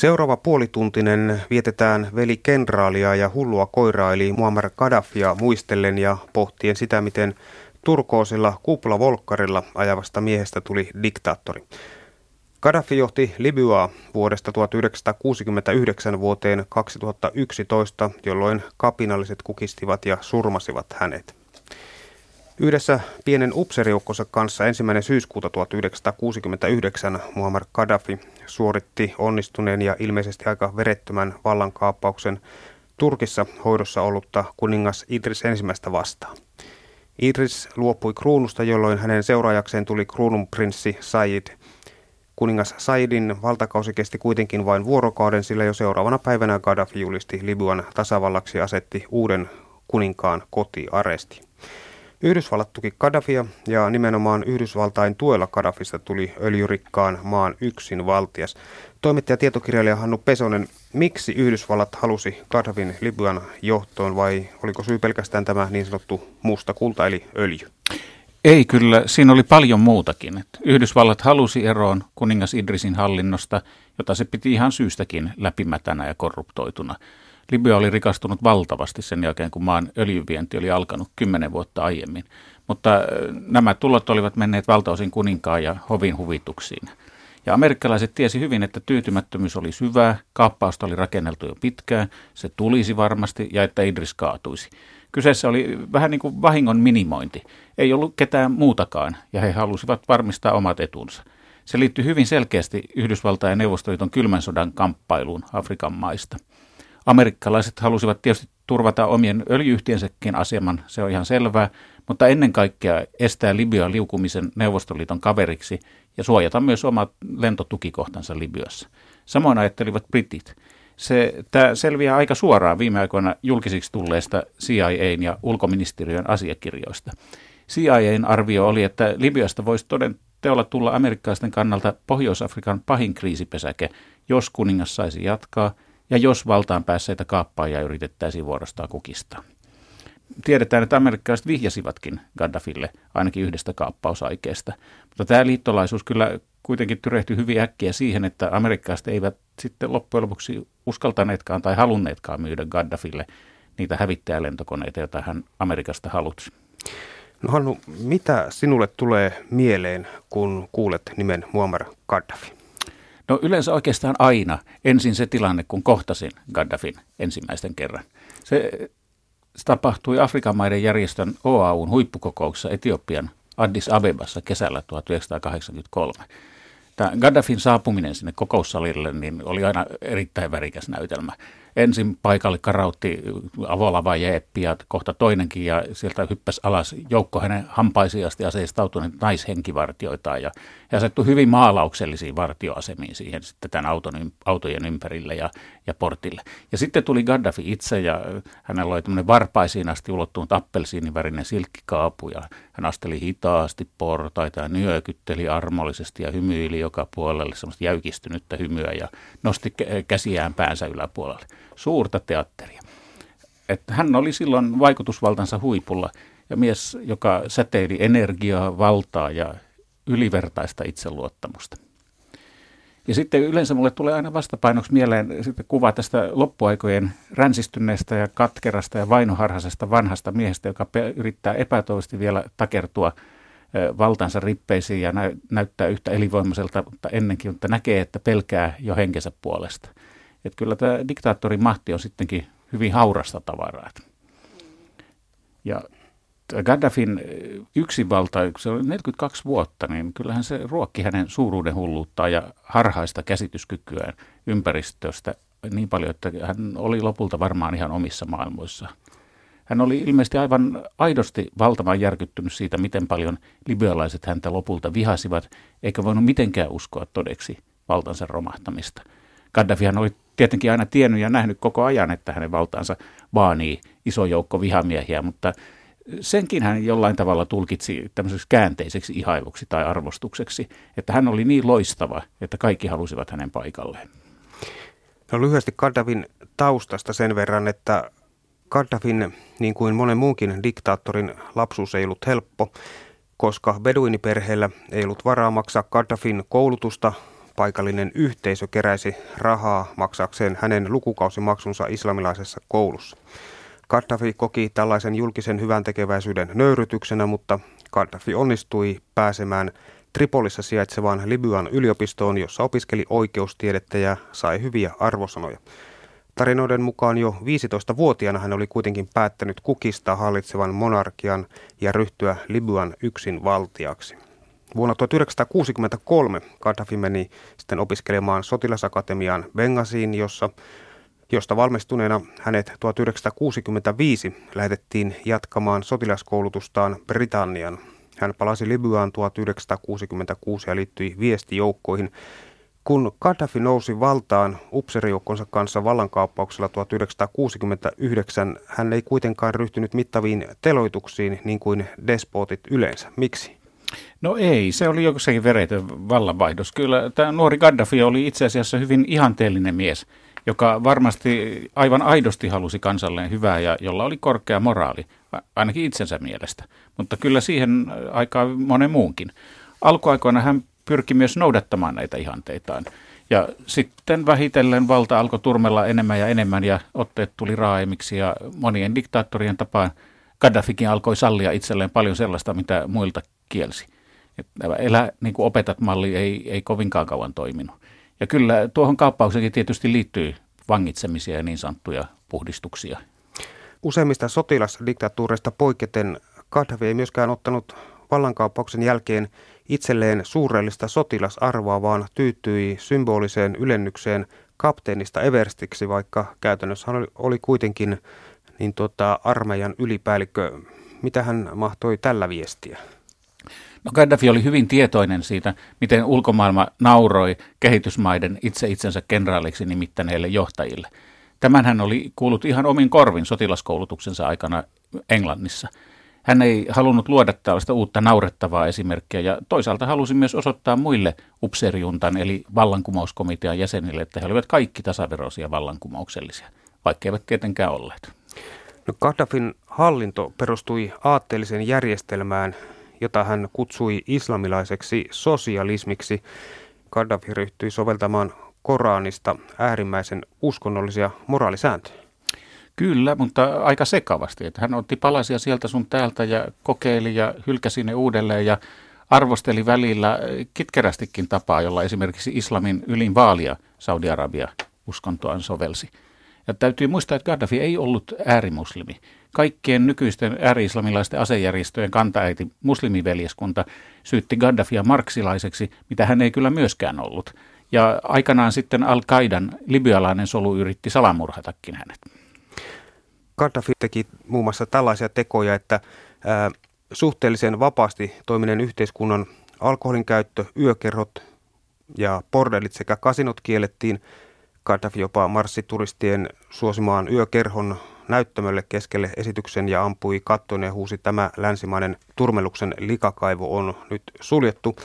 Seuraava puolituntinen vietetään veli kenraalia ja hullua koiraa eli Muammar Gaddafia muistellen ja pohtien sitä, miten turkoosilla kuplavolkkarilla ajavasta miehestä tuli diktaattori. Gaddafi johti Libyaa vuodesta 1969 vuoteen 2011, jolloin kapinalliset kukistivat ja surmasivat hänet. Yhdessä pienen upseriukkonsa kanssa ensimmäinen syyskuuta 1969 Muammar Gaddafi suoritti onnistuneen ja ilmeisesti aika verettömän vallankaappauksen Turkissa hoidossa ollutta kuningas Idris ensimmäistä vastaan. Idris luopui kruunusta, jolloin hänen seuraajakseen tuli kruununprinssi Said. Kuningas Saidin valtakausi kesti kuitenkin vain vuorokauden, sillä jo seuraavana päivänä Gaddafi julisti Libyan tasavallaksi ja asetti uuden kuninkaan kotiaresti. Yhdysvallat tuki Gaddafia ja nimenomaan Yhdysvaltain tuella Gaddafista tuli öljyrikkaan maan yksin valtias. Toimittaja tietokirjailija Hannu Pesonen, miksi Yhdysvallat halusi Gaddafin Libyan johtoon vai oliko syy pelkästään tämä niin sanottu musta kulta eli öljy? Ei kyllä, siinä oli paljon muutakin. Yhdysvallat halusi eroon kuningas Idrisin hallinnosta, jota se piti ihan syystäkin läpimätänä ja korruptoituna. Libya oli rikastunut valtavasti sen jälkeen, kun maan öljyvienti oli alkanut kymmenen vuotta aiemmin. Mutta nämä tulot olivat menneet valtaosin kuninkaan ja hovin huvituksiin. Ja amerikkalaiset tiesi hyvin, että tyytymättömyys oli syvää, kaappausta oli rakenneltu jo pitkään, se tulisi varmasti ja että Idris kaatuisi. Kyseessä oli vähän niin kuin vahingon minimointi. Ei ollut ketään muutakaan ja he halusivat varmistaa omat etunsa. Se liittyi hyvin selkeästi Yhdysvaltain ja Neuvostoliiton kylmän sodan kamppailuun Afrikan maista. Amerikkalaiset halusivat tietysti turvata omien öljyyhtiönsäkin aseman, se on ihan selvää, mutta ennen kaikkea estää Libyan liukumisen Neuvostoliiton kaveriksi ja suojata myös omat lentotukikohtansa Libyassa. Samoin ajattelivat britit. Se, tämä selviää aika suoraan viime aikoina julkisiksi tulleista CIAn ja ulkoministeriön asiakirjoista. CIAn arvio oli, että Libyasta voisi toden teolla tulla amerikkalaisten kannalta Pohjois-Afrikan pahin kriisipesäke, jos kuningas saisi jatkaa – ja jos valtaan päässeitä kaappaajia yritettäisiin vuorostaa kukista. Tiedetään, että amerikkalaiset vihjasivatkin Gaddafille ainakin yhdestä kaappausaikeesta, mutta tämä liittolaisuus kyllä kuitenkin tyrehtyi hyvin äkkiä siihen, että amerikkalaiset eivät sitten loppujen lopuksi uskaltaneetkaan tai halunneetkaan myydä Gaddafille niitä hävittäjälentokoneita, joita hän Amerikasta halusi. No Hannu, mitä sinulle tulee mieleen, kun kuulet nimen Muammar Gaddafi? No yleensä oikeastaan aina ensin se tilanne, kun kohtasin Gaddafin ensimmäisten kerran. Se, se tapahtui Afrikan maiden järjestön OAUn huippukokouksessa Etiopian Addis Abebassa kesällä 1983. Tämä Gaddafin saapuminen sinne kokoussalille niin oli aina erittäin värikäs näytelmä ensin paikalle karautti avolava Jeeppi ja kohta toinenkin ja sieltä hyppäsi alas joukko hänen hampaisiin asti aseistautuneet naishenkivartioita ja, ja asettui hyvin maalauksellisiin vartioasemiin siihen sitten tämän auton, autojen ympärille ja, ja portille. Ja sitten tuli Gaddafi itse ja hänellä oli tämmöinen varpaisiin asti ulottunut appelsiinivärinen silkkikaapu ja hän asteli hitaasti portaita ja nyökytteli armollisesti ja hymyili joka puolelle semmoista jäykistynyttä hymyä ja nosti käsiään päänsä yläpuolelle suurta teatteria. Että hän oli silloin vaikutusvaltansa huipulla ja mies, joka säteili energiaa, valtaa ja ylivertaista itseluottamusta. Ja sitten yleensä mulle tulee aina vastapainoksi mieleen sitten kuva tästä loppuaikojen ränsistyneestä ja katkerasta ja vainoharhaisesta vanhasta miehestä, joka yrittää epätoivisesti vielä takertua valtansa rippeisiin ja näyttää yhtä elinvoimaiselta, mutta ennenkin, mutta näkee, että pelkää jo henkensä puolesta. Että kyllä tämä diktaattorin mahti on sittenkin hyvin haurasta tavaraa. Ja Gaddafin yksinvalta, se oli 42 vuotta, niin kyllähän se ruokki hänen suuruuden hulluutta ja harhaista käsityskykyään ympäristöstä niin paljon, että hän oli lopulta varmaan ihan omissa maailmoissa. Hän oli ilmeisesti aivan aidosti valtavan järkyttynyt siitä, miten paljon libyalaiset häntä lopulta vihasivat, eikä voinut mitenkään uskoa todeksi valtansa romahtamista. Gaddafihan oli tietenkin aina tiennyt ja nähnyt koko ajan, että hänen valtaansa vaanii iso joukko vihamiehiä, mutta senkin hän jollain tavalla tulkitsi tämmöiseksi käänteiseksi ihailuksi tai arvostukseksi, että hän oli niin loistava, että kaikki halusivat hänen paikalleen. No lyhyesti Gaddafin taustasta sen verran, että Gaddafin, niin kuin monen muunkin diktaattorin, lapsuus ei ollut helppo, koska beduiniperheellä ei ollut varaa maksaa Gaddafin koulutusta paikallinen yhteisö keräisi rahaa maksakseen hänen lukukausimaksunsa islamilaisessa koulussa. Gaddafi koki tällaisen julkisen hyvän tekeväisyyden nöyrytyksenä, mutta Gaddafi onnistui pääsemään Tripolissa sijaitsevaan Libyan yliopistoon, jossa opiskeli oikeustiedettä ja sai hyviä arvosanoja. Tarinoiden mukaan jo 15-vuotiaana hän oli kuitenkin päättänyt kukistaa hallitsevan monarkian ja ryhtyä Libyan yksin valtiaksi. Vuonna 1963 Gaddafi meni sitten opiskelemaan sotilasakatemiaan Bengasiin, jossa, josta valmistuneena hänet 1965 lähetettiin jatkamaan sotilaskoulutustaan Britannian. Hän palasi Libyaan 1966 ja liittyi viestijoukkoihin, kun Gaddafi nousi valtaan upserijoukkonsa kanssa vallankaappauksella 1969, hän ei kuitenkaan ryhtynyt mittaviin teloituksiin niin kuin despotit yleensä. Miksi? No ei, se oli jossakin veretön vallanvaihdos. Kyllä tämä nuori Gaddafi oli itse asiassa hyvin ihanteellinen mies, joka varmasti aivan aidosti halusi kansalleen hyvää ja jolla oli korkea moraali, ainakin itsensä mielestä. Mutta kyllä siihen aikaan monen muunkin. Alkuaikoina hän pyrki myös noudattamaan näitä ihanteitaan. Ja sitten vähitellen valta alkoi turmella enemmän ja enemmän ja otteet tuli raaemiksi ja monien diktaattorien tapaan Gaddafikin alkoi sallia itselleen paljon sellaista, mitä muilta kielsi. Että elä niin kuin opetat malli ei, ei kovinkaan kauan toiminut. Ja kyllä tuohon kaappaukseenkin tietysti liittyy vangitsemisia ja niin sanottuja puhdistuksia. Useimmista sotilasdiktatuureista poiketen Gaddafi ei myöskään ottanut vallankaappauksen jälkeen itselleen suurellista sotilasarvoa, vaan tyytyi symboliseen ylennykseen kapteenista Everstiksi, vaikka käytännössä oli, oli kuitenkin niin tota, armeijan ylipäällikkö. Mitä hän mahtoi tällä viestiä? No Gaddafi oli hyvin tietoinen siitä, miten ulkomaailma nauroi kehitysmaiden itse itsensä kenraaliksi nimittäneille johtajille. Tämän hän oli kuullut ihan omin korvin sotilaskoulutuksensa aikana Englannissa – hän ei halunnut luoda tällaista uutta naurettavaa esimerkkiä ja toisaalta halusi myös osoittaa muille upseerijuntan eli vallankumouskomitean jäsenille, että he olivat kaikki tasaveroisia vallankumouksellisia, vaikka eivät tietenkään olleet. No, Gaddafin hallinto perustui aatteelliseen järjestelmään, jota hän kutsui islamilaiseksi sosialismiksi. Gaddafi ryhtyi soveltamaan Koranista äärimmäisen uskonnollisia moraalisääntöjä. Kyllä, mutta aika sekavasti. Että hän otti palasia sieltä sun täältä ja kokeili ja hylkäsi ne uudelleen ja arvosteli välillä kitkerästikin tapaa, jolla esimerkiksi islamin ylin vaalia Saudi-Arabia uskontoaan sovelsi. Ja täytyy muistaa, että Gaddafi ei ollut äärimuslimi. Kaikkien nykyisten ääri-islamilaisten asejärjestöjen kantaäiti muslimiveljeskunta syytti Gaddafia marksilaiseksi, mitä hän ei kyllä myöskään ollut. Ja aikanaan sitten Al-Qaidan libyalainen solu yritti salamurhatakin hänet. Gaddafi teki muun muassa tällaisia tekoja, että ää, suhteellisen vapaasti toiminen yhteiskunnan alkoholin käyttö, yökerhot ja bordellit sekä kasinot kiellettiin. Gaddafi jopa marssi turistien suosimaan yökerhon näyttämölle keskelle esityksen ja ampui kattoon ja huusi tämä länsimainen turmeluksen likakaivo on nyt suljettu.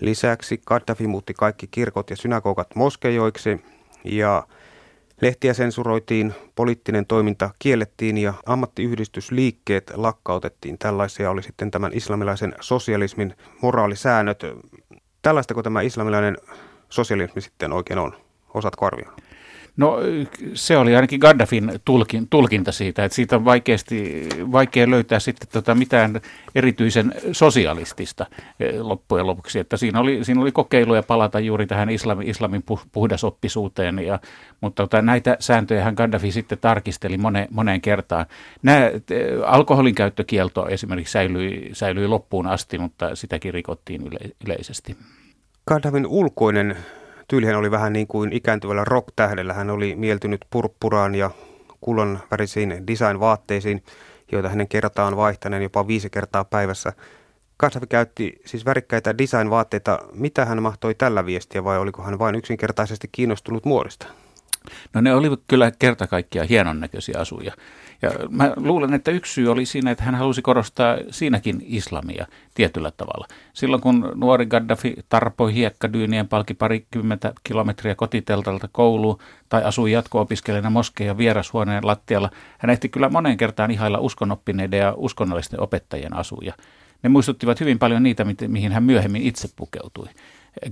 Lisäksi Gaddafi muutti kaikki kirkot ja synagogat moskeijoiksi ja Lehtiä sensuroitiin, poliittinen toiminta kiellettiin ja ammattiyhdistysliikkeet lakkautettiin. Tällaisia oli sitten tämän islamilaisen sosialismin moraalisäännöt. Tällaistako tämä islamilainen sosialismi sitten oikein on? Osaatko arvioida? No se oli ainakin Gaddafin tulkin, tulkinta siitä, että siitä on vaikeasti, vaikea löytää sitten tota mitään erityisen sosialistista eh, loppujen lopuksi. Että siinä, oli, siinä oli kokeiluja palata juuri tähän islamin, islamin puhdasoppisuuteen, ja, mutta tota, näitä sääntöjä hän Gaddafi sitten tarkisteli moneen, moneen kertaan. Nämä, alkoholin käyttökielto esimerkiksi säilyi, säilyi loppuun asti, mutta sitäkin rikottiin yle, yleisesti. Gaddafin ulkoinen tyylihän oli vähän niin kuin ikääntyvällä rock-tähdellä. Hän oli mieltynyt purppuraan ja kullan värisiin design-vaatteisiin, joita hänen kertaan vaihtaneen jopa viisi kertaa päivässä. Kassavi käytti siis värikkäitä design-vaatteita. Mitä hän mahtoi tällä viestiä vai oliko hän vain yksinkertaisesti kiinnostunut muodista? No ne olivat kyllä kerta kaikkiaan hienon näköisiä asuja. Ja mä luulen, että yksi syy oli siinä, että hän halusi korostaa siinäkin islamia tietyllä tavalla. Silloin kun nuori Gaddafi tarpoi hiekkadyynien palki parikymmentä kilometriä kotiteltalta kouluun tai asui jatko-opiskelijana moskeijan vierashuoneen lattialla, hän ehti kyllä monen kertaan ihailla uskonoppineiden ja uskonnollisten opettajien asuja. Ne muistuttivat hyvin paljon niitä, mihin hän myöhemmin itse pukeutui.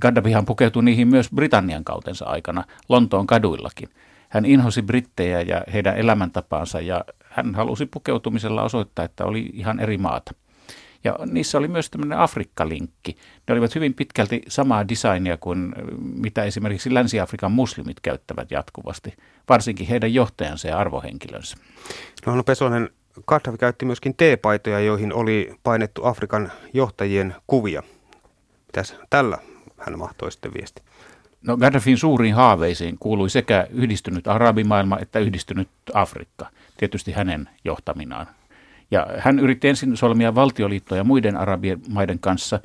Gaddafihan pukeutui niihin myös Britannian kautensa aikana Lontoon kaduillakin. Hän inhosi brittejä ja heidän elämäntapaansa ja hän halusi pukeutumisella osoittaa, että oli ihan eri maata. Ja niissä oli myös tämmöinen Afrikka-linkki. Ne olivat hyvin pitkälti samaa designia kuin mitä esimerkiksi Länsi-Afrikan muslimit käyttävät jatkuvasti, varsinkin heidän johtajansa ja arvohenkilönsä. No, no Pesonen, Gaddafi käytti myöskin T-paitoja, joihin oli painettu Afrikan johtajien kuvia. Mitäs tällä hän mahtoi sitten viesti? No Gaddafin suuriin haaveisiin kuului sekä yhdistynyt arabimaailma että yhdistynyt Afrikka, tietysti hänen johtaminaan. Ja hän yritti ensin solmia valtioliittoja muiden arabien maiden kanssa,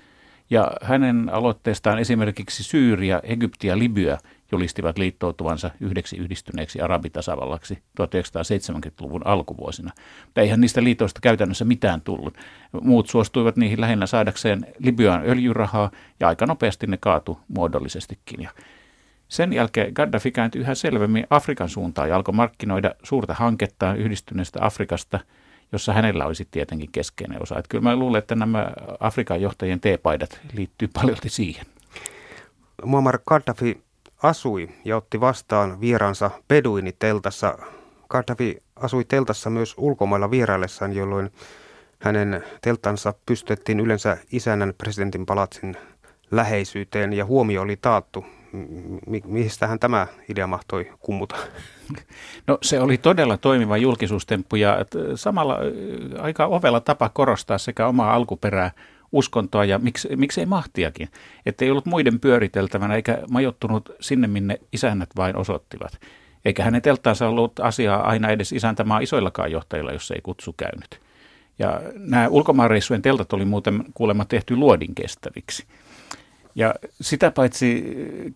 ja hänen aloitteestaan esimerkiksi Syyria, Egypti ja Libya julistivat liittoutuvansa yhdeksi yhdistyneeksi arabitasavallaksi 1970-luvun alkuvuosina. Mutta eihän niistä liitoista käytännössä mitään tullut. Muut suostuivat niihin lähinnä saadakseen Libyan öljyrahaa ja aika nopeasti ne kaatu muodollisestikin. Ja sen jälkeen Gaddafi kääntyi yhä selvemmin Afrikan suuntaan ja alkoi markkinoida suurta hanketta yhdistyneestä Afrikasta, jossa hänellä olisi tietenkin keskeinen osa. Että kyllä mä luulen, että nämä Afrikan johtajien teepaidat liittyy paljon siihen. Muammar Gaddafi asui ja otti vastaan vieraansa Beduiniteltassa. Gaddafi asui teltassa myös ulkomailla vieraillessaan, jolloin hänen teltansa pystyttiin yleensä isännän presidentin palatsin läheisyyteen ja huomio oli taattu. Mi- mistähän tämä idea mahtoi kummuta? No se oli todella toimiva julkisuustemppu ja samalla aika ovella tapa korostaa sekä omaa alkuperää uskontoa ja miksi, miksei mahtiakin. Että ei ollut muiden pyöriteltävänä eikä majottunut sinne, minne isännät vain osoittivat. Eikä hänen telttaansa ollut asiaa aina edes isäntämaan isoillakaan johtajilla, jos ei kutsu käynyt. Ja nämä ulkomaanreissujen teltat oli muuten kuulemma tehty luodin kestäviksi. Ja sitä paitsi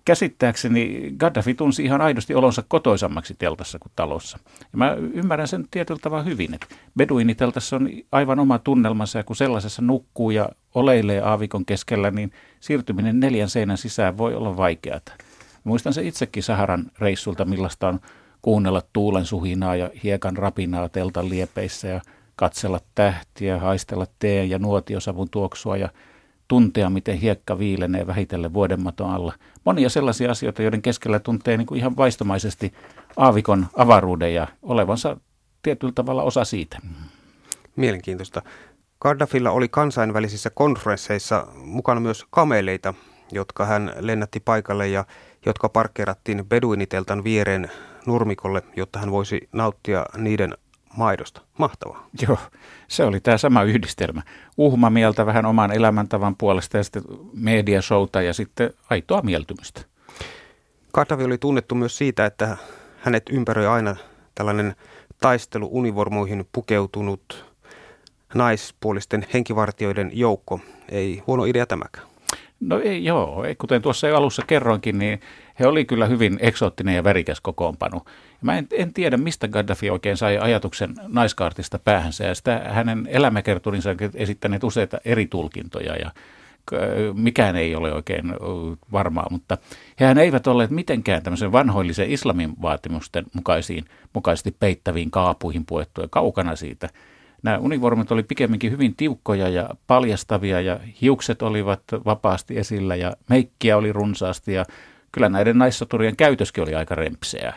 käsittääkseni Gaddafi tunsi ihan aidosti olonsa kotoisammaksi teltassa kuin talossa. Ja mä ymmärrän sen tietyllä tavalla hyvin, että beduiniteltassa on aivan oma tunnelmansa ja kun sellaisessa nukkuu ja oleilee aavikon keskellä, niin siirtyminen neljän seinän sisään voi olla vaikeaa. Muistan se itsekin Saharan reissulta, millaista on kuunnella tuulen suhinaa ja hiekan rapinaa teltan liepeissä ja katsella tähtiä, haistella teen ja nuotiosavun tuoksua ja tuntea, miten hiekka viilenee vähitellen vuodenmaton alla. Monia sellaisia asioita, joiden keskellä tuntee niin kuin ihan vaistomaisesti aavikon avaruuden ja olevansa tietyllä tavalla osa siitä. Mielenkiintoista. Gaddafilla oli kansainvälisissä konferensseissa mukana myös kameleita, jotka hän lennätti paikalle ja jotka parkkeerattiin Beduiniteltan viereen nurmikolle, jotta hän voisi nauttia niiden maidosta. Mahtavaa. Joo, se oli tämä sama yhdistelmä. Uhma mieltä vähän oman elämäntavan puolesta ja sitten mediashouta ja sitten aitoa mieltymystä. Katavi oli tunnettu myös siitä, että hänet ympäröi aina tällainen taistelu univormuihin pukeutunut naispuolisten henkivartioiden joukko. Ei huono idea tämäkään. No ei, joo, kuten tuossa jo alussa kerroinkin, niin he oli kyllä hyvin eksoottinen ja värikäs kokoonpano. Mä en, en tiedä, mistä Gaddafi oikein sai ajatuksen naiskaartista päähänsä, ja sitä hänen elämäkerturinsa on esittäneet useita eri tulkintoja, ja mikään ei ole oikein varmaa, mutta hehän eivät olleet mitenkään tämmöisen vanhoillisen islamin vaatimusten mukaisiin, mukaisesti peittäviin kaapuihin puettuja. Kaukana siitä – Nämä univormit oli pikemminkin hyvin tiukkoja ja paljastavia ja hiukset olivat vapaasti esillä ja meikkiä oli runsaasti ja kyllä näiden naissoturien käytöskin oli aika rempseä.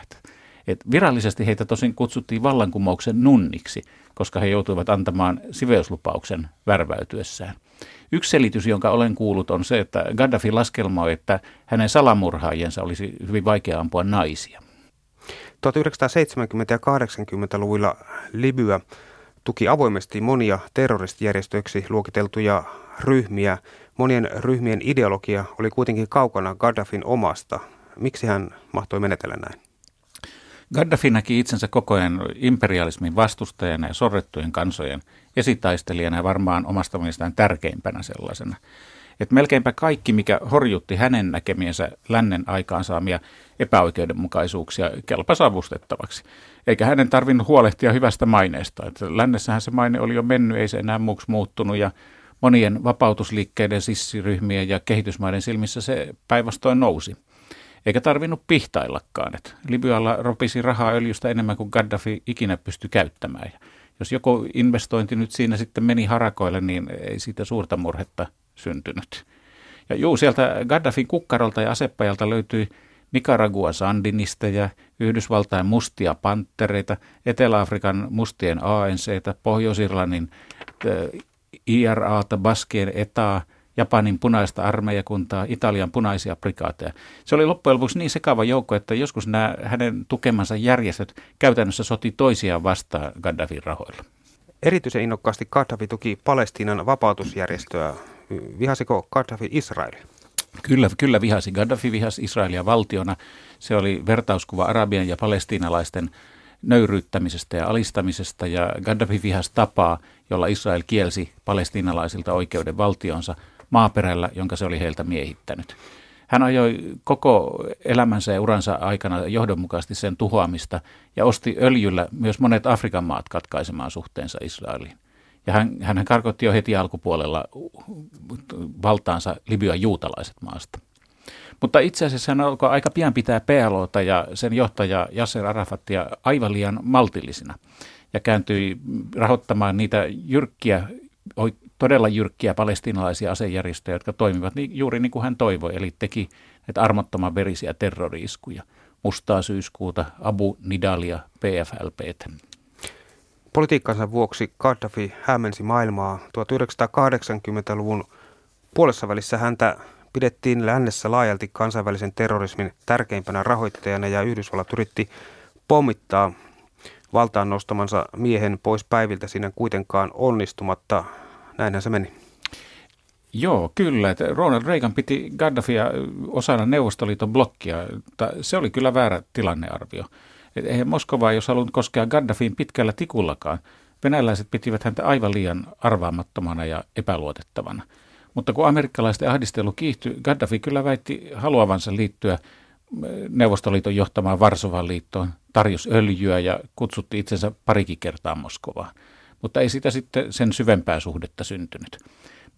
Et virallisesti heitä tosin kutsuttiin vallankumouksen nunniksi, koska he joutuivat antamaan siveyslupauksen värväytyessään. Yksi selitys, jonka olen kuullut, on se, että Gaddafi laskelmoi, että hänen salamurhaajiensa olisi hyvin vaikea ampua naisia. 1970- ja 80-luvuilla Libya tuki avoimesti monia terroristijärjestöiksi luokiteltuja ryhmiä. Monien ryhmien ideologia oli kuitenkin kaukana Gaddafin omasta. Miksi hän mahtoi menetellä näin? Gaddafi näki itsensä koko ajan imperialismin vastustajana ja sorrettujen kansojen esitaistelijana ja varmaan omasta mielestään tärkeimpänä sellaisena. Et melkeinpä kaikki, mikä horjutti hänen näkemiensä lännen aikaansaamia epäoikeudenmukaisuuksia, kelpasi avustettavaksi eikä hänen tarvinnut huolehtia hyvästä maineesta. Että lännessähän se maine oli jo mennyt, ei se enää muuksi muuttunut ja monien vapautusliikkeiden, sissiryhmien ja kehitysmaiden silmissä se päinvastoin nousi. Eikä tarvinnut pihtaillakaan. Että Libyalla ropisi rahaa öljystä enemmän kuin Gaddafi ikinä pystyi käyttämään. Jos joku investointi nyt siinä sitten meni harakoille, niin ei siitä suurta murhetta syntynyt. Ja juu, sieltä Gaddafin kukkarolta ja asepajalta löytyi Nicaragua sandinisteja, Yhdysvaltain mustia panttereita, Etelä-Afrikan mustien ANCtä, Pohjois-Irlannin IRAta, Baskien etaa, Japanin punaista armeijakuntaa, Italian punaisia prikaateja. Se oli loppujen lopuksi niin sekava joukko, että joskus nämä hänen tukemansa järjestöt käytännössä soti toisiaan vastaan Gaddafin rahoilla. Erityisen innokkaasti Gaddafi tuki Palestiinan vapautusjärjestöä. Vihasiko Gaddafi Israelia? Kyllä, kyllä vihasi. Gaddafi vihasi Israelia valtiona. Se oli vertauskuva arabian ja palestiinalaisten nöyryyttämisestä ja alistamisesta ja Gaddafi vihasi tapaa, jolla Israel kielsi palestiinalaisilta oikeuden valtionsa maaperällä, jonka se oli heiltä miehittänyt. Hän ajoi koko elämänsä ja uransa aikana johdonmukaisesti sen tuhoamista ja osti öljyllä myös monet Afrikan maat katkaisemaan suhteensa Israeliin. Ja hän, hän karkotti jo heti alkupuolella valtaansa Libyan juutalaiset maasta. Mutta itse asiassa hän alkoi aika pian pitää PLOta ja sen johtaja Yasser Arafatia aivan liian maltillisina ja kääntyi rahoittamaan niitä jyrkkiä, todella jyrkkiä palestinalaisia asejärjestöjä, jotka toimivat niin, juuri niin kuin hän toivoi, eli teki näitä armottoman verisiä terroriiskuja. Mustaa syyskuuta, Abu Nidalia, PFLPtä. Politiikkansa vuoksi Gaddafi hämmensi maailmaa. 1980-luvun puolessa välissä häntä pidettiin lännessä laajalti kansainvälisen terrorismin tärkeimpänä rahoittajana ja Yhdysvallat yritti pommittaa valtaan nostamansa miehen pois päiviltä siinä kuitenkaan onnistumatta. Näinhän se meni. Joo, kyllä. Ronald Reagan piti Gaddafia osana Neuvostoliiton blokkia. Se oli kyllä väärä tilannearvio. eihän Moskova, jos halunnut koskea Gaddafiin pitkällä tikullakaan, venäläiset pitivät häntä aivan liian arvaamattomana ja epäluotettavana. Mutta kun amerikkalaisten ahdistelu kiihtyi, Gaddafi kyllä väitti haluavansa liittyä Neuvostoliiton johtamaan Varsovan liittoon, tarjosi öljyä ja kutsutti itsensä parikin kertaa Moskovaan. Mutta ei sitä sitten sen syvempää suhdetta syntynyt.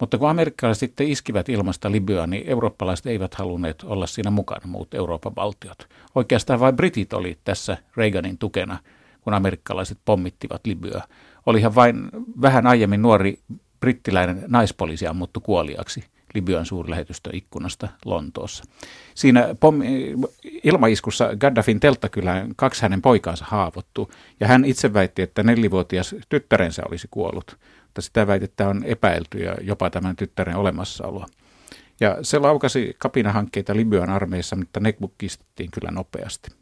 Mutta kun amerikkalaiset sitten iskivät ilmasta Libyaa, niin eurooppalaiset eivät halunneet olla siinä mukana, muut Euroopan valtiot. Oikeastaan vain Britit oli tässä Reaganin tukena, kun amerikkalaiset pommittivat Libyaa. Olihan vain vähän aiemmin nuori brittiläinen naispoliisi ammuttu kuoliaksi Libyan suurlähetystön ikkunasta Lontoossa. Siinä pommi, ilmaiskussa Gaddafin telttakylään kaksi hänen poikaansa haavoittu, ja hän itse väitti, että nelivuotias tyttärensä olisi kuollut, mutta sitä väitettä on epäilty ja jopa tämän tyttären olemassaoloa. Ja se laukasi kapinahankkeita Libyan armeissa, mutta ne kiistettiin kyllä nopeasti.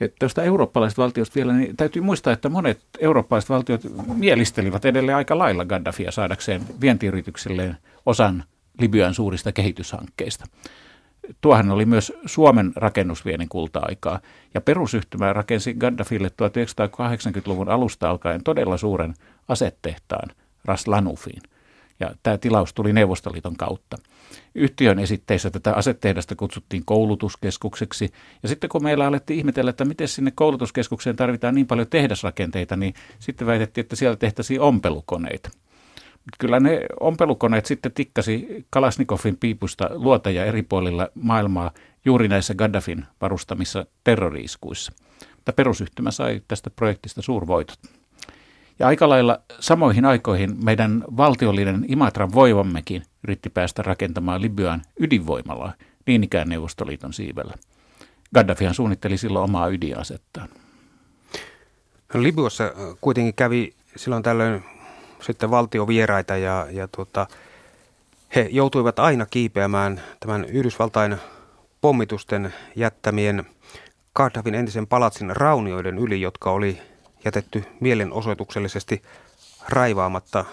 Ja tuosta eurooppalaisesta valtiosta vielä, niin täytyy muistaa, että monet eurooppalaiset valtiot mielistelivät edelleen aika lailla Gaddafia saadakseen vientiyrityksilleen osan Libyan suurista kehityshankkeista. Tuohan oli myös Suomen rakennusviennin kulta-aikaa, ja perusyhtymä rakensi Gaddafille 1980-luvun alusta alkaen todella suuren asetehtaan Ras Lanufiin – ja tämä tilaus tuli Neuvostoliiton kautta. Yhtiön esitteissä tätä asettehdasta kutsuttiin koulutuskeskukseksi. Ja sitten kun meillä alettiin ihmetellä, että miten sinne koulutuskeskukseen tarvitaan niin paljon tehdasrakenteita, niin sitten väitettiin, että siellä tehtäisiin ompelukoneita. Kyllä ne ompelukoneet sitten tikkasi Kalasnikovin piipusta luoteja eri puolilla maailmaa juuri näissä Gaddafin varustamissa terroriiskuissa. Mutta perusyhtymä sai tästä projektista suurvoitot. Ja aika lailla samoihin aikoihin meidän valtiollinen Imatran voivammekin yritti päästä rakentamaan Libyan ydinvoimalaa niin ikään Neuvostoliiton siivellä. Gaddafihan suunnitteli silloin omaa ydinasettaan. No, Libyassa äh, kuitenkin kävi silloin tällöin sitten valtiovieraita ja, ja tuota, he joutuivat aina kiipeämään tämän Yhdysvaltain pommitusten jättämien Gaddafin entisen palatsin raunioiden yli, jotka oli jätetty mielenosoituksellisesti raivaamatta.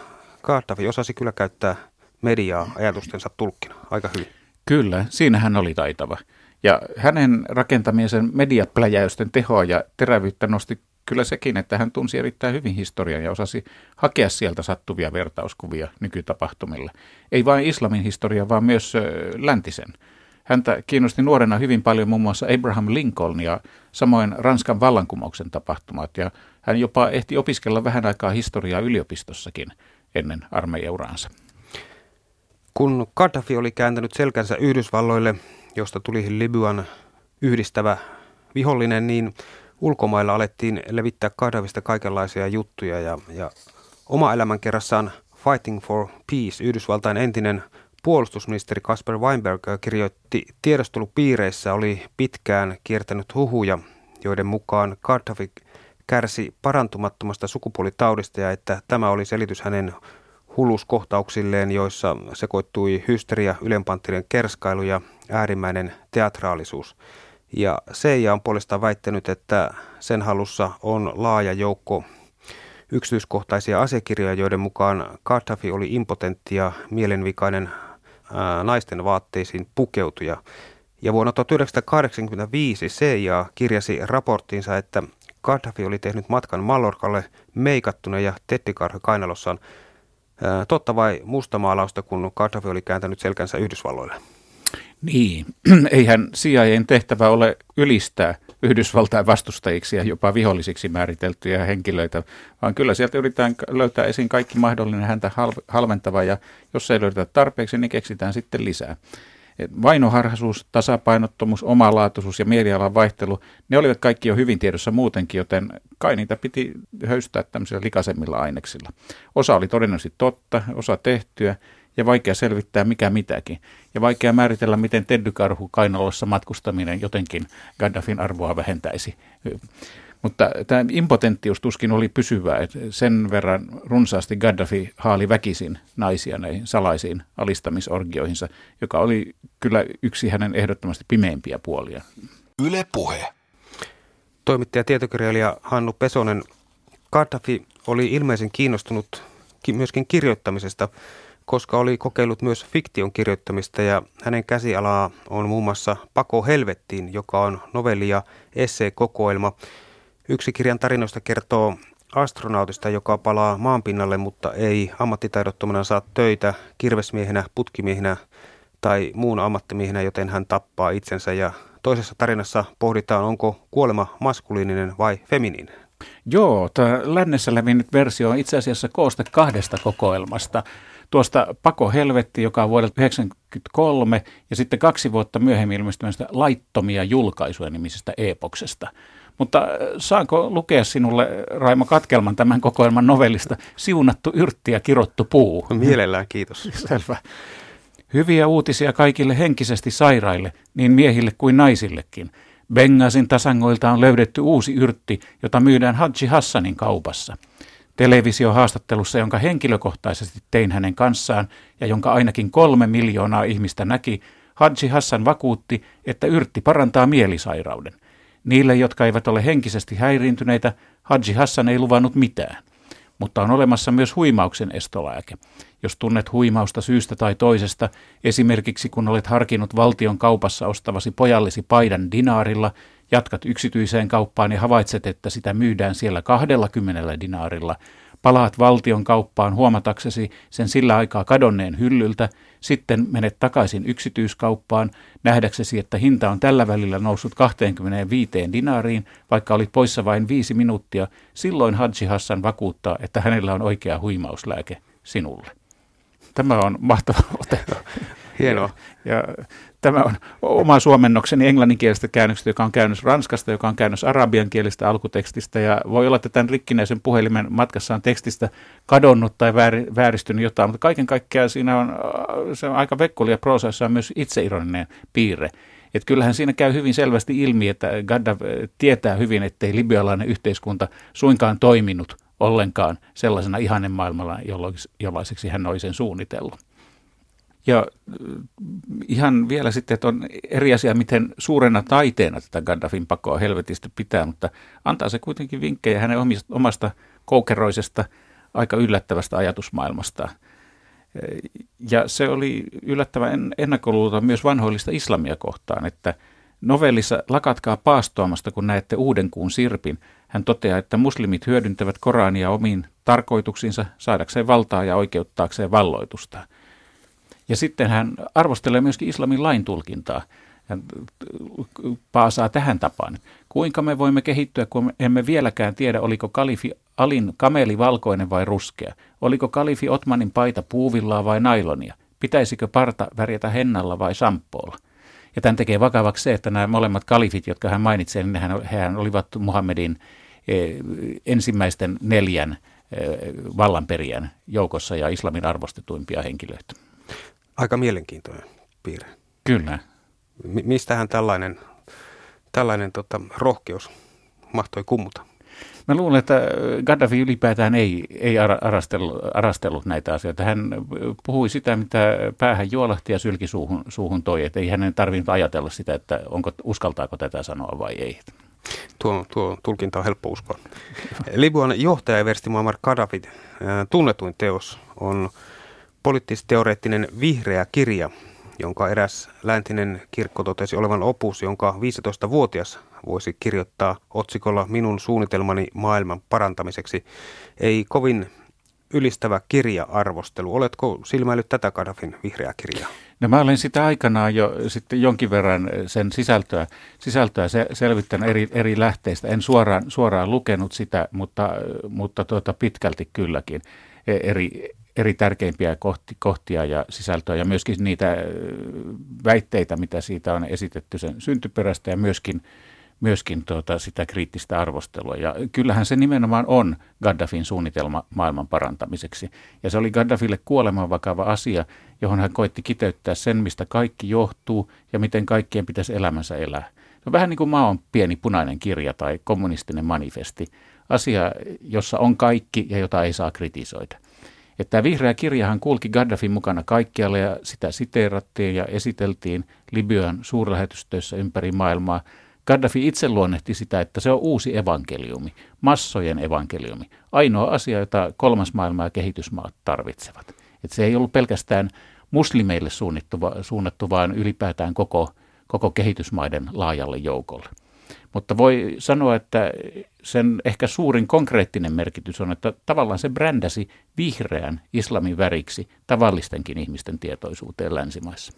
Gaddafi osasi kyllä käyttää mediaa ajatustensa tulkkina aika hyvin. Kyllä, siinä hän oli taitava. Ja hänen rakentamiensa mediapläjäysten tehoa ja terävyyttä nosti kyllä sekin, että hän tunsi erittäin hyvin historian ja osasi hakea sieltä sattuvia vertauskuvia nykytapahtumille. Ei vain islamin historia, vaan myös läntisen. Häntä kiinnosti nuorena hyvin paljon muun muassa Abraham Lincoln ja samoin Ranskan vallankumouksen tapahtumat. Ja hän jopa ehti opiskella vähän aikaa historiaa yliopistossakin ennen armeijauraansa. Kun Gaddafi oli kääntänyt selkänsä Yhdysvalloille, josta tuli Libyan yhdistävä vihollinen, niin ulkomailla alettiin levittää Gaddafista kaikenlaisia juttuja ja, ja oma elämänkerrassaan Fighting for Peace, Yhdysvaltain entinen puolustusministeri Kasper Weinberg kirjoitti tiedostelupiireissä oli pitkään kiertänyt huhuja, joiden mukaan Gaddafi kärsi parantumattomasta sukupuolitaudista ja että tämä oli selitys hänen hulluskohtauksilleen, joissa sekoittui hysteria, ylenpanttinen kerskailu ja äärimmäinen teatraalisuus. Ja Seija on puolestaan väittänyt, että sen halussa on laaja joukko yksityiskohtaisia asiakirjoja, joiden mukaan Gaddafi oli impotentti ja mielenvikainen naisten vaatteisiin pukeutuja. Ja vuonna 1985 CIA kirjasi raporttiinsa, että Gaddafi oli tehnyt matkan Mallorcalle meikattuna ja tettikarho kainalossaan. Totta vai mustamaalausta, kun Gaddafi oli kääntänyt selkänsä Yhdysvalloille? Niin, eihän CIAn tehtävä ole ylistää Yhdysvaltain vastustajiksi ja jopa vihollisiksi määriteltyjä henkilöitä, vaan kyllä sieltä yritetään löytää esiin kaikki mahdollinen häntä halventava ja jos ei löydetä tarpeeksi, niin keksitään sitten lisää. Vainoharhaisuus, tasapainottomuus, omalaatuisuus ja mielialan vaihtelu, ne olivat kaikki jo hyvin tiedossa muutenkin, joten kai niitä piti höystää tämmöisillä likaisemmilla aineksilla. Osa oli todennäköisesti totta, osa tehtyä ja vaikea selvittää mikä mitäkin. Ja vaikea määritellä, miten teddykarhu kainalossa matkustaminen jotenkin Gaddafin arvoa vähentäisi. Mutta tämä impotenttius tuskin oli pysyvää, että sen verran runsaasti Gaddafi haali väkisin naisia näihin salaisiin alistamisorgioihinsa, joka oli kyllä yksi hänen ehdottomasti pimeimpiä puolia. Yle puhe. Toimittaja tietokirjailija Hannu Pesonen, Gaddafi oli ilmeisen kiinnostunut myöskin kirjoittamisesta koska oli kokeillut myös fiktion kirjoittamista ja hänen käsialaa on muun muassa Pako helvettiin, joka on novelli ja esseekokoelma. Yksi kirjan tarinoista kertoo astronautista, joka palaa maanpinnalle, mutta ei ammattitaidottomana saa töitä kirvesmiehenä, putkimiehenä tai muun ammattimiehenä, joten hän tappaa itsensä. Ja toisessa tarinassa pohditaan, onko kuolema maskuliininen vai feminiininen. Joo, tämä lännessä levinnyt versio on itse asiassa kooste kahdesta kokoelmasta tuosta Pako Helvetti, joka on vuodelta 1993, ja sitten kaksi vuotta myöhemmin ilmestyneestä Laittomia julkaisuja nimisestä epoksesta. Mutta äh, saanko lukea sinulle, Raimo Katkelman, tämän kokoelman novellista Siunattu yrtti ja kirottu puu? Mielellään, kiitos. Selvä. Hyviä uutisia kaikille henkisesti sairaille, niin miehille kuin naisillekin. Bengasin tasangoilta on löydetty uusi yrtti, jota myydään Hadji Hassanin kaupassa – televisiohaastattelussa, jonka henkilökohtaisesti tein hänen kanssaan ja jonka ainakin kolme miljoonaa ihmistä näki, Hadji Hassan vakuutti, että yrtti parantaa mielisairauden. Niille, jotka eivät ole henkisesti häiriintyneitä, Hadji Hassan ei luvannut mitään. Mutta on olemassa myös huimauksen estolääke. Jos tunnet huimausta syystä tai toisesta, esimerkiksi kun olet harkinnut valtion kaupassa ostavasi pojallisi paidan dinaarilla – Jatkat yksityiseen kauppaan ja havaitset, että sitä myydään siellä 20 dinaarilla. Palaat valtion kauppaan huomataksesi sen sillä aikaa kadonneen hyllyltä, sitten menet takaisin yksityiskauppaan, nähdäksesi, että hinta on tällä välillä noussut 25 dinaariin, vaikka olit poissa vain viisi minuuttia, silloin Hadji Hassan vakuuttaa, että hänellä on oikea huimauslääke sinulle. Tämä on mahtava ote. Hienoa. Ja, ja tämä on oma suomennokseni englanninkielisestä käännöksestä, joka on käännös ranskasta, joka on käännös arabiankielistä alkutekstistä. Ja voi olla, että tämän rikkinäisen puhelimen matkassa on tekstistä kadonnut tai vääristynyt jotain, mutta kaiken kaikkiaan siinä on, se on aika vekkolia proosassa on myös itseironinen piirre. Että kyllähän siinä käy hyvin selvästi ilmi, että Gaddafi tietää hyvin, ettei libyalainen yhteiskunta suinkaan toiminut ollenkaan sellaisena ihannemaailmalla, jollaiseksi hän oli sen suunnitellut. Ja äh, ihan vielä sitten, että on eri asia, miten suurena taiteena tätä Gaddafin pakoa helvetistä pitää, mutta antaa se kuitenkin vinkkejä hänen omasta koukeroisesta, aika yllättävästä ajatusmaailmasta. Ja se oli yllättävän ennakkoluuta myös vanhoillista islamia kohtaan, että novellissa Lakatkaa paastoamasta, kun näette uuden kuun sirpin. Hän toteaa, että muslimit hyödyntävät Korania omiin tarkoituksiinsa saadakseen valtaa ja oikeuttaakseen valloitusta. Ja sitten hän arvostelee myöskin islamin lain tulkintaa. Hän paasaa tähän tapaan. Kuinka me voimme kehittyä, kun emme vieläkään tiedä, oliko kalifi Alin kameli valkoinen vai ruskea? Oliko kalifi Otmanin paita puuvillaa vai nailonia? Pitäisikö parta värjätä hennalla vai sampoolla? Ja tämän tekee vakavaksi se, että nämä molemmat kalifit, jotka hän mainitsee, niin hän, hän olivat Muhammedin eh, ensimmäisten neljän eh, vallanperijän joukossa ja islamin arvostetuimpia henkilöitä. Aika mielenkiintoinen piirre. Kyllä. M- mistähän tällainen, tällainen tota, rohkeus mahtoi kummuta? Mä luulen, että Gaddafi ylipäätään ei, ei arastellut, arastellut näitä asioita. Hän puhui sitä, mitä päähän juolahti ja sylki suuhun, suuhun toi. Että ei hänen tarvinnut ajatella sitä, että onko, uskaltaako tätä sanoa vai ei. Tuo, tuo tulkinta on helppo uskoa. Libyan johtajaversti Muammar Gaddafi tunnetuin teos on poliittis-teoreettinen vihreä kirja, jonka eräs läntinen kirkko totesi olevan opus, jonka 15-vuotias voisi kirjoittaa otsikolla Minun suunnitelmani maailman parantamiseksi. Ei kovin ylistävä kirja-arvostelu. Oletko silmäillyt tätä Gaddafin vihreää kirjaa? No mä olen sitä aikanaan jo sitten jonkin verran sen sisältöä, sisältöä se, selvittänyt eri, eri lähteistä. En suoraan, suoraan lukenut sitä, mutta, mutta tuota, pitkälti kylläkin e, eri, eri tärkeimpiä kohti, kohtia ja sisältöä ja myöskin niitä väitteitä, mitä siitä on esitetty sen syntyperästä ja myöskin myöskin tuota, sitä kriittistä arvostelua. Ja kyllähän se nimenomaan on Gaddafin suunnitelma maailman parantamiseksi. Ja se oli Gaddafille kuoleman vakava asia, johon hän koitti kiteyttää sen, mistä kaikki johtuu ja miten kaikkien pitäisi elämänsä elää. Se on vähän niin kuin maa on pieni punainen kirja tai kommunistinen manifesti. Asia, jossa on kaikki ja jota ei saa kritisoida. Että tämä vihreä kirjahan kulki Gaddafin mukana kaikkialle ja sitä siteerattiin ja esiteltiin Libyan suurlähetystöissä ympäri maailmaa – Gaddafi itse luonnehti sitä, että se on uusi evankeliumi, massojen evankeliumi. Ainoa asia, jota kolmas maailma ja kehitysmaat tarvitsevat. Että se ei ollut pelkästään muslimeille suunnattu vaan ylipäätään koko, koko kehitysmaiden laajalle joukolle. Mutta voi sanoa, että sen ehkä suurin konkreettinen merkitys on, että tavallaan se brändäsi vihreän islamin väriksi tavallistenkin ihmisten tietoisuuteen länsimaissa.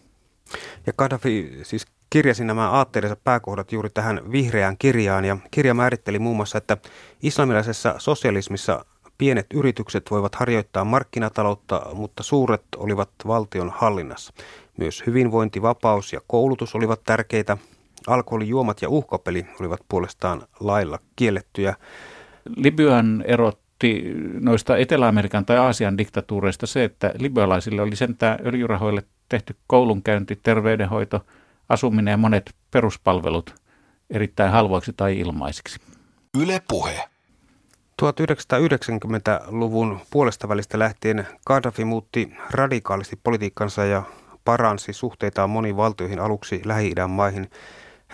Ja Gaddafi siis kirjasi nämä aatteelliset pääkohdat juuri tähän vihreään kirjaan ja kirja määritteli muun muassa, että islamilaisessa sosialismissa pienet yritykset voivat harjoittaa markkinataloutta, mutta suuret olivat valtion hallinnassa. Myös hyvinvointi, vapaus ja koulutus olivat tärkeitä. Alkoholijuomat ja uhkapeli olivat puolestaan lailla kiellettyjä. Libyan erotti noista Etelä-Amerikan tai Aasian diktatuureista se, että libyalaisille oli sentään öljyrahoille tehty koulunkäynti, terveydenhoito – asuminen ja monet peruspalvelut erittäin halvoiksi tai ilmaisiksi. Yle Puhe. 1990-luvun puolesta välistä lähtien Gaddafi muutti radikaalisti politiikkansa ja paransi suhteitaan moniin valtioihin aluksi Lähi-idän maihin.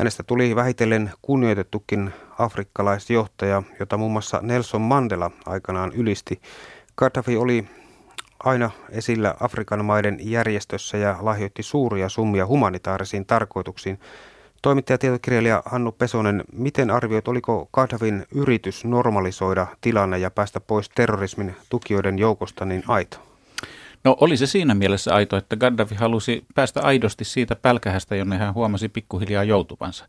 Hänestä tuli vähitellen kunnioitettukin afrikkalaisjohtaja, jota muun muassa Nelson Mandela aikanaan ylisti. Gaddafi oli aina esillä Afrikan maiden järjestössä ja lahjoitti suuria summia humanitaarisiin tarkoituksiin. Toimittaja tietokirjailija Hannu Pesonen, miten arvioit, oliko Gaddafin yritys normalisoida tilanne ja päästä pois terrorismin tukijoiden joukosta niin aito? No oli se siinä mielessä aito, että Gaddafi halusi päästä aidosti siitä pälkähästä, jonne hän huomasi pikkuhiljaa joutuvansa.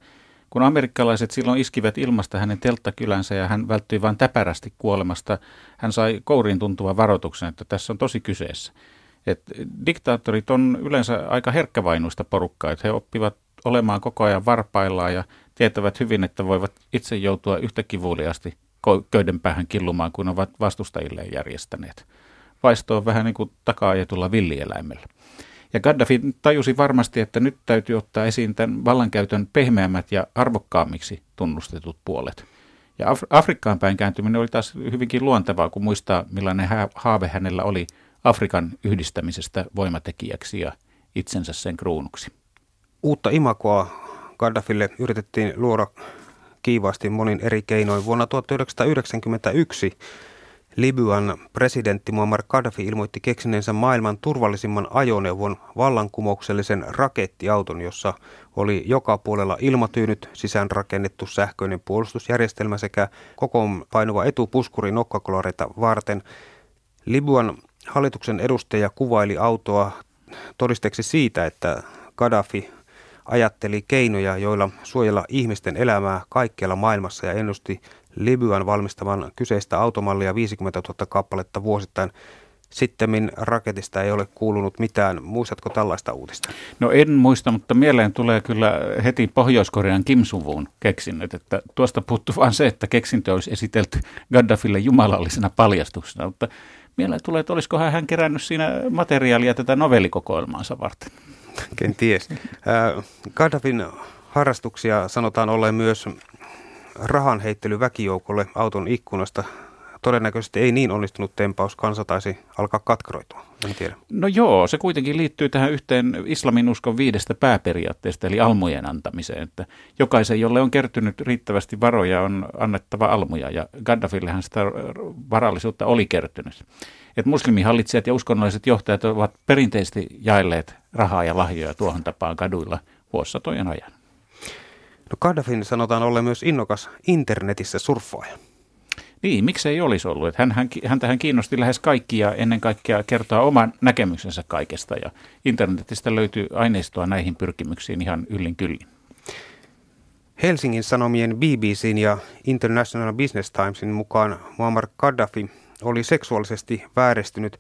Kun amerikkalaiset silloin iskivät ilmasta hänen telttakylänsä ja hän välttyi vain täpärästi kuolemasta, hän sai kouriin tuntuvan varoituksen, että tässä on tosi kyseessä. Et diktaattorit on yleensä aika herkkävainuista porukkaa, että he oppivat olemaan koko ajan varpaillaan ja tietävät hyvin, että voivat itse joutua yhtä kivuliasti köyden päähän killumaan kuin ovat vastustajilleen järjestäneet. Vaisto on vähän niin kuin takaa-ajetulla villieläimellä. Ja Gaddafi tajusi varmasti, että nyt täytyy ottaa esiin tämän vallankäytön pehmeämmät ja arvokkaammiksi tunnustetut puolet. Ja Af- Afrikkaan päin kääntyminen oli taas hyvinkin luontevaa, kun muistaa millainen haave hänellä oli Afrikan yhdistämisestä voimatekijäksi ja itsensä sen kruunuksi. Uutta imakoa Gaddafille yritettiin luoda kiivaasti monin eri keinoin. Vuonna 1991 Libyan presidentti Muammar Gaddafi ilmoitti keksineensä maailman turvallisimman ajoneuvon vallankumouksellisen rakettiauton, jossa oli joka puolella ilmatyynyt, sisäänrakennettu sähköinen puolustusjärjestelmä sekä kokoon painuva etupuskuri nokkakolareita varten. Libyan hallituksen edustaja kuvaili autoa todisteeksi siitä, että Gaddafi ajatteli keinoja, joilla suojella ihmisten elämää kaikkialla maailmassa ja ennusti Libyan valmistavan kyseistä automallia 50 000 kappaletta vuosittain. Sittemmin raketista ei ole kuulunut mitään. Muistatko tällaista uutista? No en muista, mutta mieleen tulee kyllä heti Pohjois-Korean Kim Suvun keksinnöt. Että tuosta puuttuu vain se, että keksintö olisi esitelty Gaddafille jumalallisena paljastuksena. Mutta Mieleen tulee, että olisiko hän kerännyt siinä materiaalia tätä novellikokoelmaansa varten. Kenties. Gaddafin harrastuksia sanotaan olleen myös rahanheittely väkijoukolle auton ikkunasta todennäköisesti ei niin onnistunut tempaus, kansa taisi alkaa katkeroitua. En tiedä. No joo, se kuitenkin liittyy tähän yhteen islamin uskon viidestä pääperiaatteesta, eli almujen antamiseen. Että jokaisen, jolle on kertynyt riittävästi varoja, on annettava almuja, ja Gaddafillehän sitä varallisuutta oli kertynyt. Et muslimihallitsijat ja uskonnolliset johtajat ovat perinteisesti jaelleet rahaa ja lahjoja tuohon tapaan kaduilla vuosisatojen ajan. No Gaddafin sanotaan olla myös innokas internetissä surffaaja. Niin, miksei olisi ollut. Että hän, hän, häntä hän kiinnosti lähes kaikki ja ennen kaikkea kertoa oman näkemyksensä kaikesta. Ja internetistä löytyy aineistoa näihin pyrkimyksiin ihan yllin kyllin. Helsingin Sanomien BBCn ja International Business Timesin mukaan Muammar Gaddafi oli seksuaalisesti vääristynyt.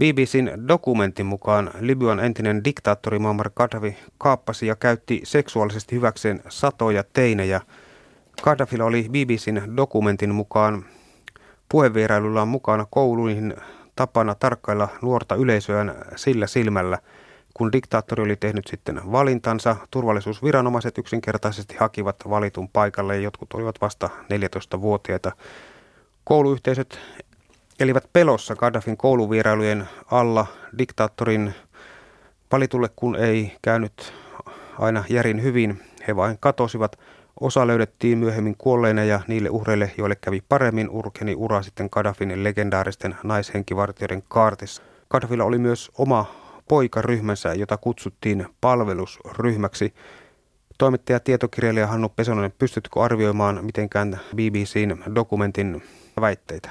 BBCn dokumentin mukaan Libyan entinen diktaattori Muammar Gaddafi kaappasi ja käytti seksuaalisesti hyväkseen satoja teinejä – Gaddafilla oli BBCn dokumentin mukaan puhevierailullaan mukana kouluihin tapana tarkkailla nuorta yleisöään sillä silmällä. Kun diktaattori oli tehnyt sitten valintansa, turvallisuusviranomaiset yksinkertaisesti hakivat valitun paikalle ja jotkut olivat vasta 14-vuotiaita. Kouluyhteisöt elivät pelossa Gaddafin kouluvierailujen alla diktaattorin valitulle, kun ei käynyt aina järin hyvin. He vain katosivat – Osa löydettiin myöhemmin kuolleina ja niille uhreille, joille kävi paremmin, urkeni ura sitten Gaddafin legendaaristen naishenkivartijoiden kaartissa. Gaddafilla oli myös oma poikaryhmänsä, jota kutsuttiin palvelusryhmäksi. Toimittaja tietokirjailija Hannu Pesonen, pystytkö arvioimaan mitenkään BBCn dokumentin väitteitä?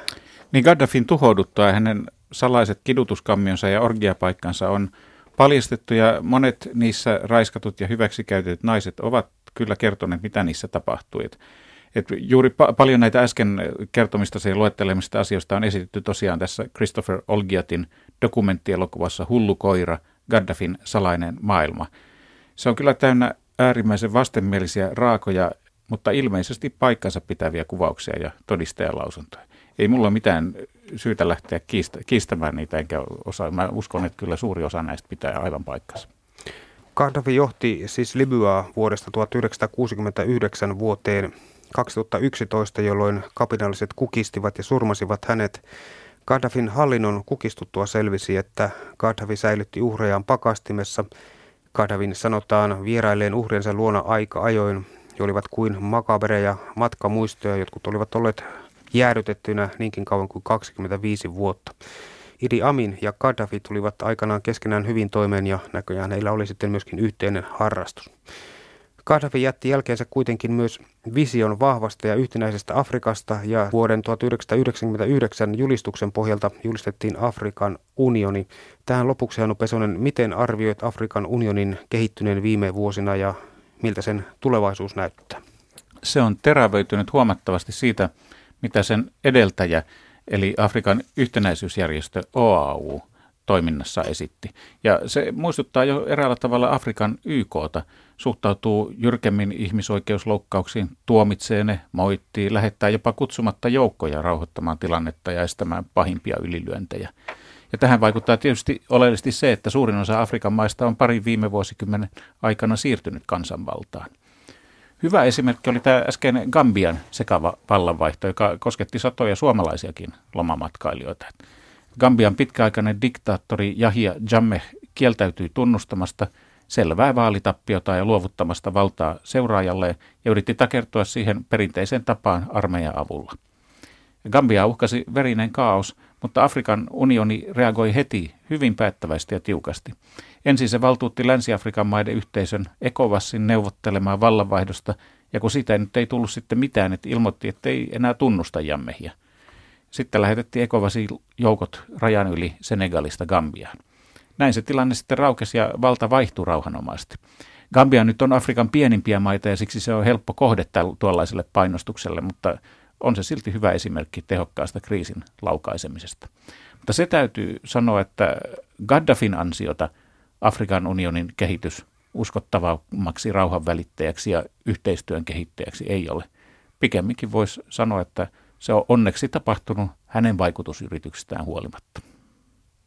Niin Gaddafin tuhouduttua hänen salaiset kidutuskammionsa ja orgiapaikkansa on paljastettu ja monet niissä raiskatut ja hyväksikäytetyt naiset ovat kyllä kertoneet, mitä niissä tapahtui. Et, et juuri pa- paljon näitä äsken kertomista ja luettelemista asioista on esitetty tosiaan tässä Christopher Olgiatin dokumenttielokuvassa Hullu koira, Gaddafin salainen maailma. Se on kyllä täynnä äärimmäisen vastenmielisiä raakoja, mutta ilmeisesti paikkansa pitäviä kuvauksia ja todistajalausuntoja. Ei mulla ole mitään syytä lähteä kiistä, kiistämään niitä, enkä osaa. Mä uskon, että kyllä suuri osa näistä pitää aivan paikkansa. Gaddafi johti siis Libyaa vuodesta 1969 vuoteen 2011, jolloin kapinalliset kukistivat ja surmasivat hänet. Gaddafin hallinnon kukistuttua selvisi, että Gaddafi säilytti uhrejaan pakastimessa. Gaddafin sanotaan vieraileen uhriensa luona aika ajoin. He olivat kuin makabereja matkamuistoja, jotkut olivat olleet jäädytettynä niinkin kauan kuin 25 vuotta. Idi Amin ja Gaddafi tulivat aikanaan keskenään hyvin toimeen ja näköjään heillä oli sitten myöskin yhteinen harrastus. Gaddafi jätti jälkeensä kuitenkin myös vision vahvasta ja yhtenäisestä Afrikasta ja vuoden 1999 julistuksen pohjalta julistettiin Afrikan unioni. Tähän lopuksi Hannu Pesonen, miten arvioit Afrikan unionin kehittyneen viime vuosina ja miltä sen tulevaisuus näyttää? Se on terävöitynyt huomattavasti siitä, mitä sen edeltäjä eli Afrikan yhtenäisyysjärjestö OAU toiminnassa esitti. Ja se muistuttaa jo eräällä tavalla Afrikan YKta, suhtautuu jyrkemmin ihmisoikeusloukkauksiin, tuomitsee ne, moittii, lähettää jopa kutsumatta joukkoja rauhoittamaan tilannetta ja estämään pahimpia ylilyöntejä. Ja tähän vaikuttaa tietysti oleellisesti se, että suurin osa Afrikan maista on pari viime vuosikymmenen aikana siirtynyt kansanvaltaan. Hyvä esimerkki oli tämä äsken Gambian sekava vallanvaihto, joka kosketti satoja suomalaisiakin lomamatkailijoita. Gambian pitkäaikainen diktaattori Jahia Jammeh kieltäytyi tunnustamasta selvää vaalitappiota ja luovuttamasta valtaa seuraajalleen ja yritti takertua siihen perinteiseen tapaan armeijan avulla. Gambia uhkasi verinen kaos, mutta Afrikan unioni reagoi heti hyvin päättävästi ja tiukasti. Ensin se valtuutti Länsi-Afrikan maiden yhteisön ECOWASin neuvottelemaan vallanvaihdosta, ja kun siitä nyt ei tullut sitten mitään, että ilmoitti, että ei enää tunnusta jammehiä. Sitten lähetettiin ECOWASin joukot rajan yli Senegalista Gambiaan. Näin se tilanne sitten raukesi ja valta vaihtui rauhanomaisesti. Gambia nyt on Afrikan pienimpiä maita ja siksi se on helppo kohde tuollaiselle painostukselle, mutta on se silti hyvä esimerkki tehokkaasta kriisin laukaisemisesta. Mutta se täytyy sanoa, että Gaddafin ansiota Afrikan unionin kehitys uskottavammaksi rauhan välittäjäksi ja yhteistyön kehittäjäksi ei ole. Pikemminkin voisi sanoa, että Se on onneksi tapahtunut hänen vaikutusyrityksestään huolimatta.